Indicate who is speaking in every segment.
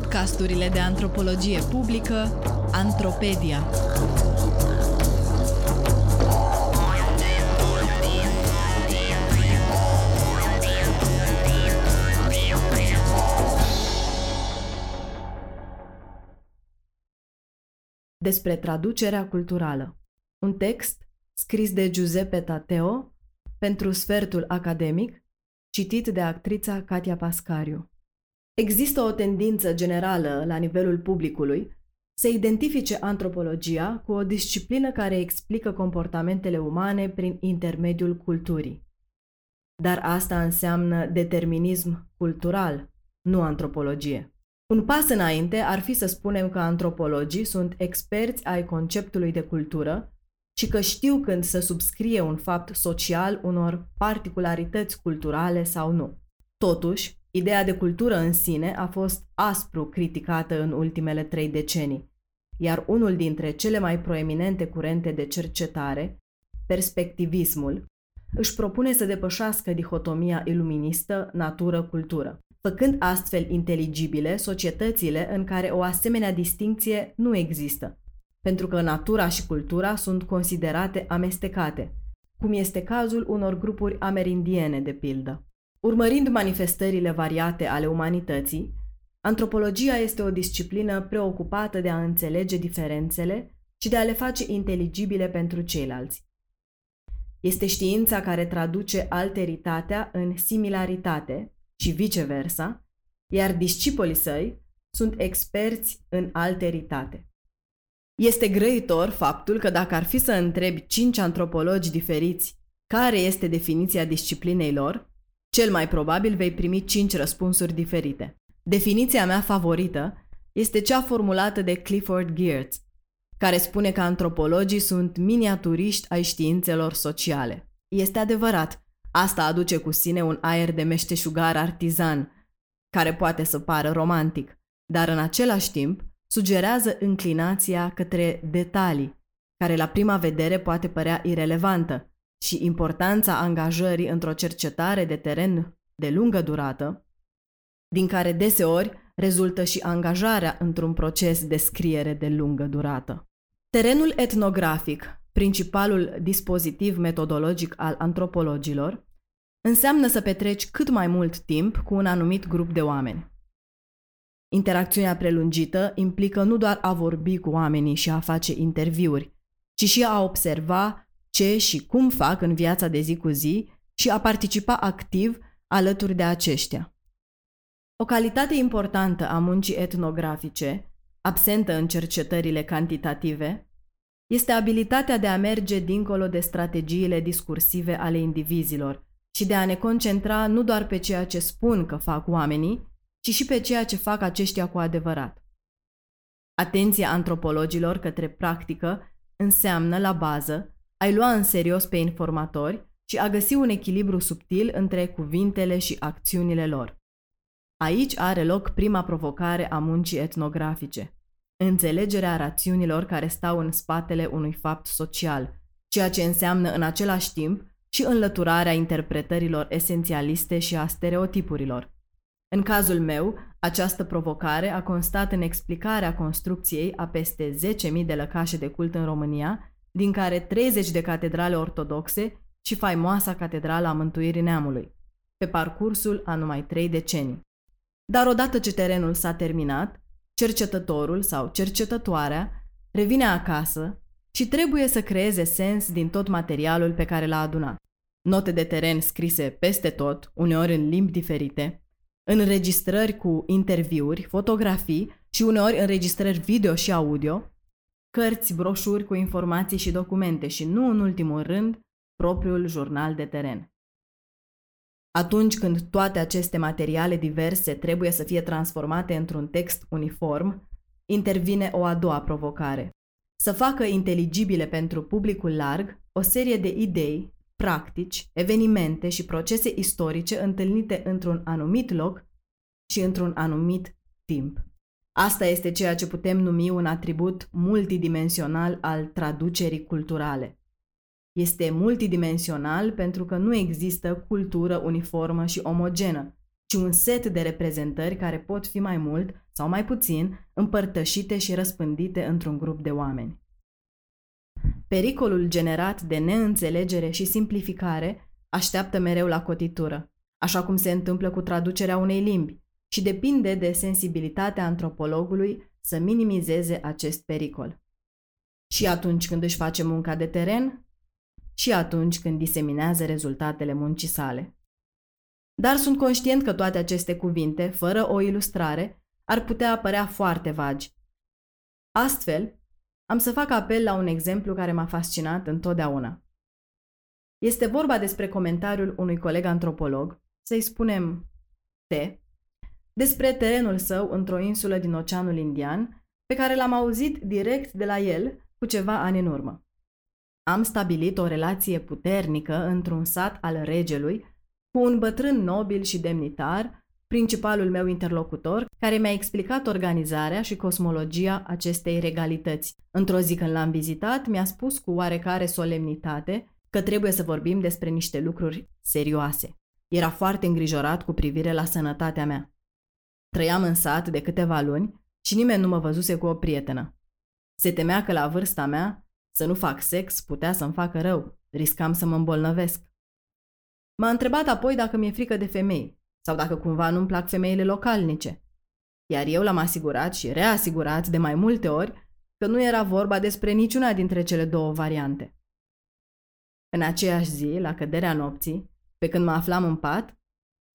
Speaker 1: podcasturile de antropologie publică Antropedia. Despre traducerea culturală. Un text scris de Giuseppe Tateo pentru sfertul academic, citit de actrița Katia Pascariu. Există o tendință generală la nivelul publicului să identifice antropologia cu o disciplină care explică comportamentele umane prin intermediul culturii. Dar asta înseamnă determinism cultural, nu antropologie. Un pas înainte ar fi să spunem că antropologii sunt experți ai conceptului de cultură și că știu când să subscrie un fapt social unor particularități culturale sau nu. Totuși, ideea de cultură în sine a fost aspru criticată în ultimele trei decenii, iar unul dintre cele mai proeminente curente de cercetare, perspectivismul, își propune să depășească dihotomia iluministă natură-cultură, făcând astfel inteligibile societățile în care o asemenea distincție nu există, pentru că natura și cultura sunt considerate amestecate, cum este cazul unor grupuri amerindiene, de pildă. Urmărind manifestările variate ale umanității, antropologia este o disciplină preocupată de a înțelege diferențele și de a le face inteligibile pentru ceilalți. Este știința care traduce alteritatea în similaritate și viceversa, iar discipolii săi sunt experți în alteritate. Este grăitor faptul că dacă ar fi să întrebi cinci antropologi diferiți care este definiția disciplinei lor, cel mai probabil vei primi cinci răspunsuri diferite. Definiția mea favorită este cea formulată de Clifford Geertz, care spune că antropologii sunt miniaturiști ai științelor sociale. Este adevărat, asta aduce cu sine un aer de meșteșugar artizan, care poate să pară romantic, dar în același timp sugerează înclinația către detalii, care la prima vedere poate părea irelevantă, și importanța angajării într-o cercetare de teren de lungă durată, din care deseori rezultă și angajarea într-un proces de scriere de lungă durată. Terenul etnografic, principalul dispozitiv metodologic al antropologilor, înseamnă să petreci cât mai mult timp cu un anumit grup de oameni. Interacțiunea prelungită implică nu doar a vorbi cu oamenii și a face interviuri, ci și a observa ce și cum fac în viața de zi cu zi și a participa activ alături de aceștia. O calitate importantă a muncii etnografice, absentă în cercetările cantitative, este abilitatea de a merge dincolo de strategiile discursive ale indivizilor și de a ne concentra nu doar pe ceea ce spun că fac oamenii, ci și pe ceea ce fac aceștia cu adevărat. Atenția antropologilor către practică înseamnă, la bază, a-i lua în serios pe informatori și a găsi un echilibru subtil între cuvintele și acțiunile lor. Aici are loc prima provocare a muncii etnografice, înțelegerea rațiunilor care stau în spatele unui fapt social, ceea ce înseamnă în același timp și înlăturarea interpretărilor esențialiste și a stereotipurilor. În cazul meu, această provocare a constat în explicarea construcției a peste 10.000 de lăcașe de cult în România, din care 30 de catedrale ortodoxe și faimoasa Catedrala a Mântuirii Neamului, pe parcursul a numai trei decenii. Dar odată ce terenul s-a terminat, cercetătorul sau cercetătoarea revine acasă și trebuie să creeze sens din tot materialul pe care l-a adunat. Note de teren scrise peste tot, uneori în limbi diferite, înregistrări cu interviuri, fotografii și uneori înregistrări video și audio, cărți, broșuri cu informații și documente și, nu în ultimul rând, propriul jurnal de teren. Atunci când toate aceste materiale diverse trebuie să fie transformate într-un text uniform, intervine o a doua provocare. Să facă inteligibile pentru publicul larg o serie de idei, practici, evenimente și procese istorice întâlnite într-un anumit loc și într-un anumit timp. Asta este ceea ce putem numi un atribut multidimensional al traducerii culturale. Este multidimensional pentru că nu există cultură uniformă și omogenă, ci un set de reprezentări care pot fi mai mult sau mai puțin împărtășite și răspândite într-un grup de oameni. Pericolul generat de neînțelegere și simplificare așteaptă mereu la cotitură, așa cum se întâmplă cu traducerea unei limbi, și depinde de sensibilitatea antropologului să minimizeze acest pericol. Și atunci când își face munca de teren, și atunci când diseminează rezultatele muncii sale. Dar sunt conștient că toate aceste cuvinte, fără o ilustrare, ar putea apărea foarte vagi. Astfel, am să fac apel la un exemplu care m-a fascinat întotdeauna. Este vorba despre comentariul unui coleg antropolog, să-i spunem T, despre terenul său într-o insulă din Oceanul Indian, pe care l-am auzit direct de la el cu ceva ani în urmă. Am stabilit o relație puternică într-un sat al regelui cu un bătrân nobil și demnitar, principalul meu interlocutor, care mi-a explicat organizarea și cosmologia acestei regalități. Într-o zi când l-am vizitat, mi-a spus cu oarecare solemnitate că trebuie să vorbim despre niște lucruri serioase. Era foarte îngrijorat cu privire la sănătatea mea. Trăiam în sat de câteva luni și nimeni nu mă văzuse cu o prietenă. Se temea că la vârsta mea să nu fac sex putea să-mi facă rău, riscam să mă îmbolnăvesc. M-a întrebat apoi dacă mi-e frică de femei sau dacă cumva nu-mi plac femeile localnice. Iar eu l-am asigurat și reasigurat de mai multe ori că nu era vorba despre niciuna dintre cele două variante. În aceeași zi, la căderea nopții, pe când mă aflam în pat,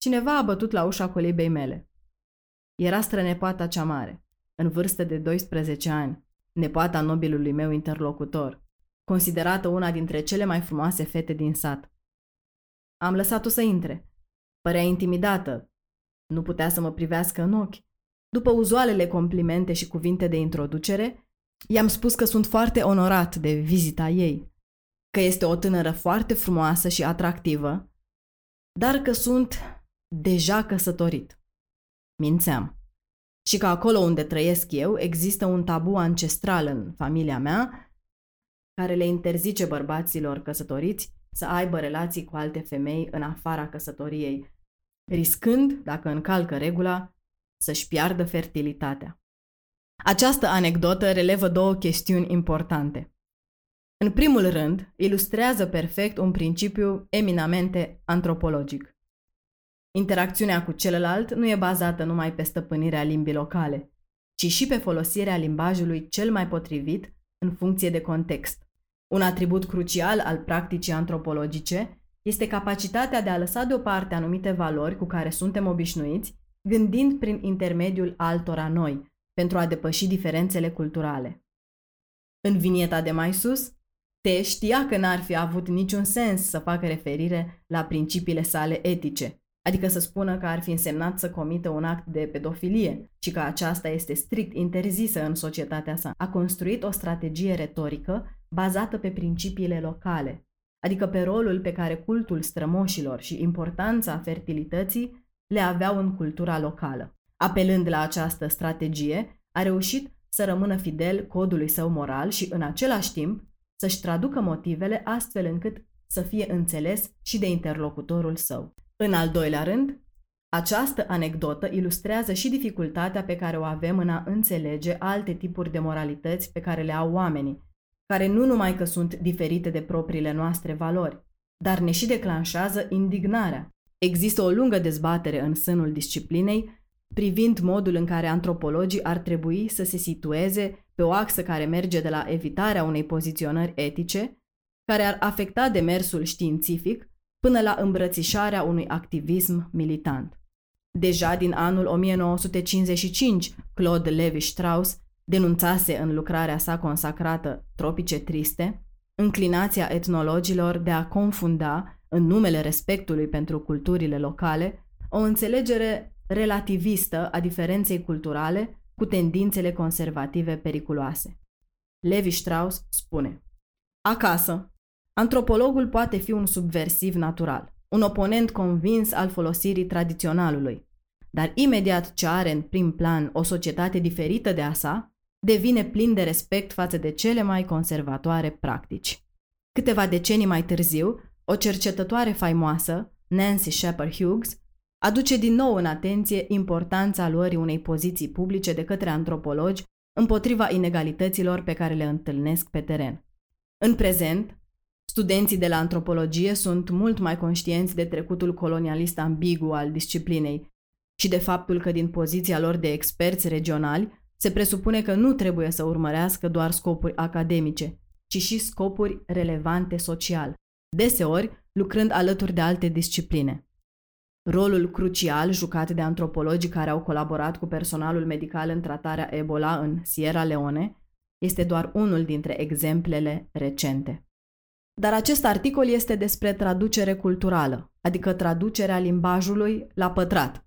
Speaker 1: cineva a bătut la ușa colibei mele. Era strănepoata cea mare, în vârstă de 12 ani, nepoata nobilului meu interlocutor, considerată una dintre cele mai frumoase fete din sat. Am lăsat-o să intre. Părea intimidată. Nu putea să mă privească în ochi. După uzualele complimente și cuvinte de introducere, i-am spus că sunt foarte onorat de vizita ei, că este o tânără foarte frumoasă și atractivă, dar că sunt deja căsătorit. Mințeam. Și că acolo unde trăiesc eu există un tabu ancestral în familia mea care le interzice bărbaților căsătoriți să aibă relații cu alte femei în afara căsătoriei, riscând, dacă încalcă regula, să-și piardă fertilitatea. Această anecdotă relevă două chestiuni importante. În primul rând, ilustrează perfect un principiu eminamente antropologic. Interacțiunea cu celălalt nu e bazată numai pe stăpânirea limbii locale, ci și pe folosirea limbajului cel mai potrivit în funcție de context. Un atribut crucial al practicii antropologice este capacitatea de a lăsa deoparte anumite valori cu care suntem obișnuiți, gândind prin intermediul altora noi, pentru a depăși diferențele culturale. În vinieta de mai sus, te știa că n-ar fi avut niciun sens să facă referire la principiile sale etice, adică să spună că ar fi însemnat să comită un act de pedofilie și că aceasta este strict interzisă în societatea sa. A construit o strategie retorică bazată pe principiile locale, adică pe rolul pe care cultul strămoșilor și importanța fertilității le aveau în cultura locală. Apelând la această strategie, a reușit să rămână fidel codului său moral și, în același timp, să-și traducă motivele astfel încât să fie înțeles și de interlocutorul său. În al doilea rând, această anecdotă ilustrează și dificultatea pe care o avem în a înțelege alte tipuri de moralități pe care le au oamenii, care nu numai că sunt diferite de propriile noastre valori, dar ne și declanșează indignarea. Există o lungă dezbatere în sânul disciplinei privind modul în care antropologii ar trebui să se situeze pe o axă care merge de la evitarea unei poziționări etice, care ar afecta demersul științific, până la îmbrățișarea unui activism militant. Deja din anul 1955, Claude Levi-Strauss denunțase în lucrarea sa consacrată Tropice Triste înclinația etnologilor de a confunda, în numele respectului pentru culturile locale, o înțelegere relativistă a diferenței culturale cu tendințele conservative periculoase. Levi Strauss spune Acasă, antropologul poate fi un subversiv natural, un oponent convins al folosirii tradiționalului, dar imediat ce are în prim plan o societate diferită de a sa, devine plin de respect față de cele mai conservatoare practici. Câteva decenii mai târziu, o cercetătoare faimoasă, Nancy Shepard Hughes, aduce din nou în atenție importanța luării unei poziții publice de către antropologi împotriva inegalităților pe care le întâlnesc pe teren. În prezent, studenții de la antropologie sunt mult mai conștienți de trecutul colonialist ambigu al disciplinei și de faptul că din poziția lor de experți regionali se presupune că nu trebuie să urmărească doar scopuri academice, ci și scopuri relevante social, deseori lucrând alături de alte discipline. Rolul crucial jucat de antropologii care au colaborat cu personalul medical în tratarea Ebola în Sierra Leone este doar unul dintre exemplele recente. Dar acest articol este despre traducere culturală, adică traducerea limbajului la pătrat.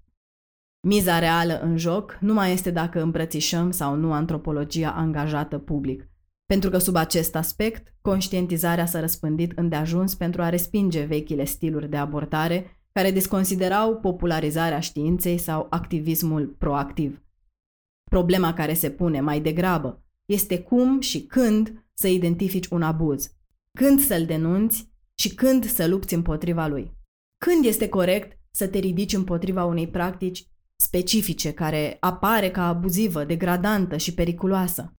Speaker 1: Miza reală în joc nu mai este dacă îmbrățișăm sau nu antropologia angajată public, pentru că sub acest aspect, conștientizarea s-a răspândit îndeajuns pentru a respinge vechile stiluri de abordare care desconsiderau popularizarea științei sau activismul proactiv. Problema care se pune mai degrabă este cum și când să identifici un abuz, când să-l denunți și când să lupți împotriva lui. Când este corect să te ridici împotriva unei practici specifice care apare ca abuzivă, degradantă și periculoasă.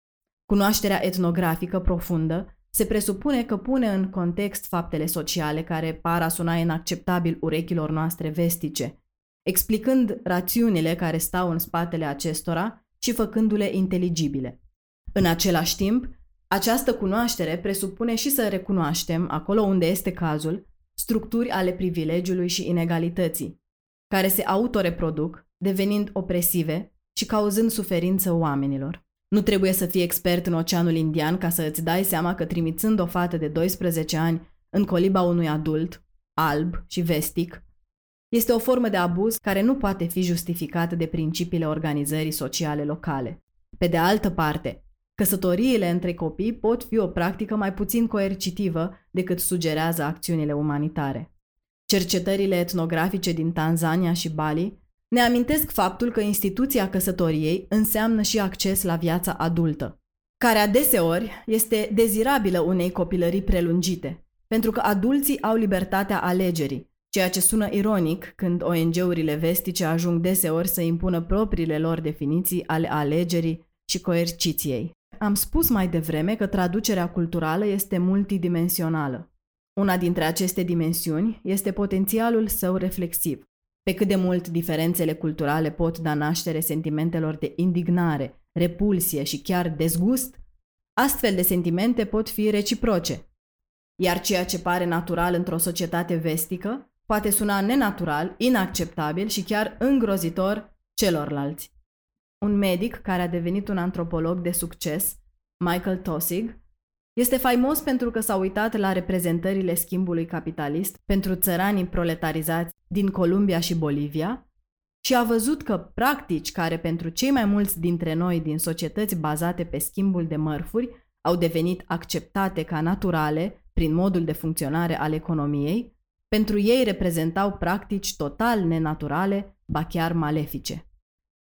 Speaker 1: Cunoașterea etnografică profundă se presupune că pune în context faptele sociale care par a suna inacceptabil urechilor noastre vestice, explicând rațiunile care stau în spatele acestora și făcându-le inteligibile. În același timp, această cunoaștere presupune și să recunoaștem, acolo unde este cazul, structuri ale privilegiului și inegalității, care se autoreproduc, devenind opresive și cauzând suferință oamenilor. Nu trebuie să fii expert în Oceanul Indian ca să îți dai seama că trimițând o fată de 12 ani în coliba unui adult, alb și vestic, este o formă de abuz care nu poate fi justificată de principiile organizării sociale locale. Pe de altă parte, căsătoriile între copii pot fi o practică mai puțin coercitivă decât sugerează acțiunile umanitare. Cercetările etnografice din Tanzania și Bali ne amintesc faptul că instituția căsătoriei înseamnă și acces la viața adultă, care adeseori este dezirabilă unei copilării prelungite, pentru că adulții au libertatea alegerii, ceea ce sună ironic când ONG-urile vestice ajung deseori să impună propriile lor definiții ale alegerii și coerciției. Am spus mai devreme că traducerea culturală este multidimensională. Una dintre aceste dimensiuni este potențialul său reflexiv, pe cât de mult diferențele culturale pot da naștere sentimentelor de indignare, repulsie și chiar dezgust, astfel de sentimente pot fi reciproce. Iar ceea ce pare natural într-o societate vestică poate suna nenatural, inacceptabil și chiar îngrozitor celorlalți. Un medic care a devenit un antropolog de succes, Michael Tossig, este faimos pentru că s-a uitat la reprezentările schimbului capitalist pentru țăranii proletarizați din Columbia și Bolivia și a văzut că practici care pentru cei mai mulți dintre noi din societăți bazate pe schimbul de mărfuri au devenit acceptate ca naturale prin modul de funcționare al economiei, pentru ei reprezentau practici total nenaturale, ba chiar malefice.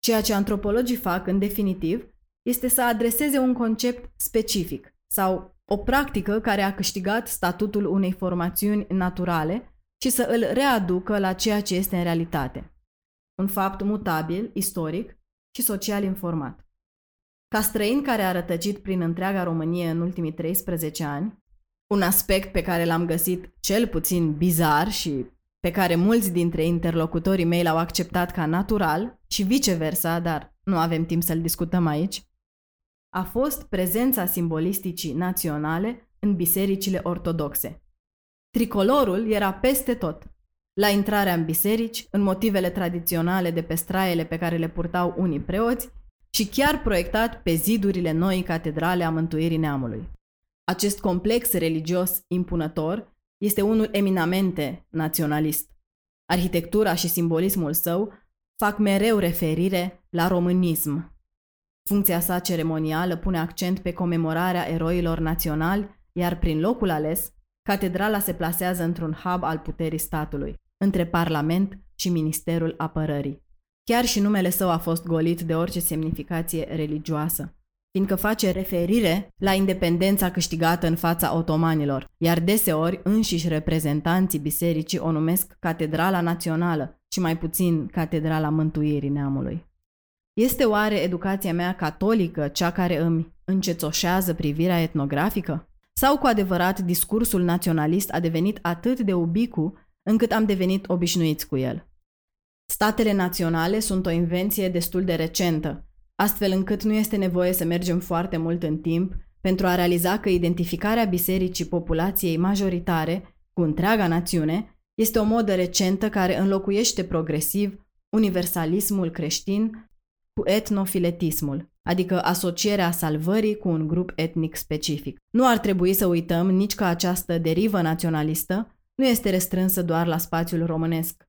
Speaker 1: Ceea ce antropologii fac, în definitiv, este să adreseze un concept specific, sau o practică care a câștigat statutul unei formațiuni naturale și să îl readucă la ceea ce este în realitate. Un fapt mutabil, istoric și social informat. Ca străin care a rătăcit prin întreaga Românie în ultimii 13 ani, un aspect pe care l-am găsit cel puțin bizar și pe care mulți dintre interlocutorii mei l-au acceptat ca natural și viceversa, dar nu avem timp să-l discutăm aici, a fost prezența simbolisticii naționale în bisericile ortodoxe. Tricolorul era peste tot. La intrarea în biserici, în motivele tradiționale de pe straiele pe care le purtau unii preoți și chiar proiectat pe zidurile noii catedrale a Mântuirii Neamului. Acest complex religios impunător este unul eminamente naționalist. Arhitectura și simbolismul său fac mereu referire la românism, Funcția sa ceremonială pune accent pe comemorarea eroilor naționali, iar prin locul ales, catedrala se plasează într-un hub al puterii statului, între Parlament și Ministerul Apărării. Chiar și numele său a fost golit de orice semnificație religioasă, fiindcă face referire la independența câștigată în fața otomanilor, iar deseori înșiși reprezentanții bisericii o numesc Catedrala Națională, și mai puțin Catedrala Mântuirii Neamului. Este oare educația mea catolică cea care îmi încețoșează privirea etnografică? Sau cu adevărat discursul naționalist a devenit atât de ubicu încât am devenit obișnuiți cu el? Statele naționale sunt o invenție destul de recentă, astfel încât nu este nevoie să mergem foarte mult în timp pentru a realiza că identificarea bisericii populației majoritare cu întreaga națiune este o modă recentă care înlocuiește progresiv universalismul creștin cu etnofiletismul, adică asocierea salvării cu un grup etnic specific. Nu ar trebui să uităm nici că această derivă naționalistă nu este restrânsă doar la spațiul românesc.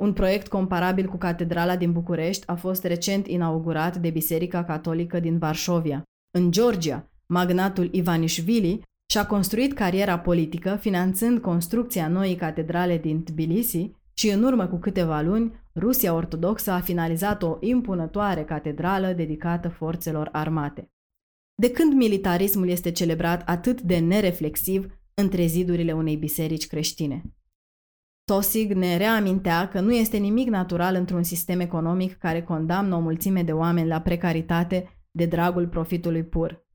Speaker 1: Un proiect comparabil cu Catedrala din București a fost recent inaugurat de Biserica Catolică din Varșovia. În Georgia, magnatul Ivanișvili și-a construit cariera politică finanțând construcția noii catedrale din Tbilisi și în urmă cu câteva luni, Rusia Ortodoxă a finalizat o impunătoare catedrală dedicată forțelor armate. De când militarismul este celebrat atât de nereflexiv între zidurile unei biserici creștine? Tosig ne reamintea că nu este nimic natural într-un sistem economic care condamnă o mulțime de oameni la precaritate de dragul profitului pur.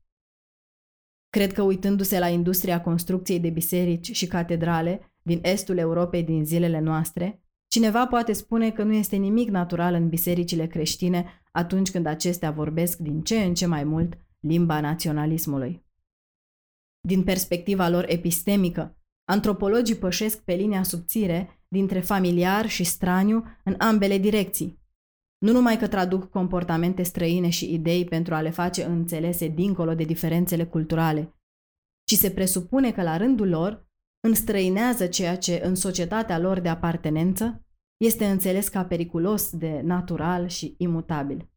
Speaker 1: Cred că uitându-se la industria construcției de biserici și catedrale din estul Europei din zilele noastre, cineva poate spune că nu este nimic natural în bisericile creștine atunci când acestea vorbesc din ce în ce mai mult limba naționalismului. Din perspectiva lor epistemică, antropologii pășesc pe linia subțire dintre familiar și straniu în ambele direcții. Nu numai că traduc comportamente străine și idei pentru a le face înțelese dincolo de diferențele culturale, ci se presupune că la rândul lor înstrăinează ceea ce în societatea lor de apartenență este înțeles ca periculos de natural și imutabil.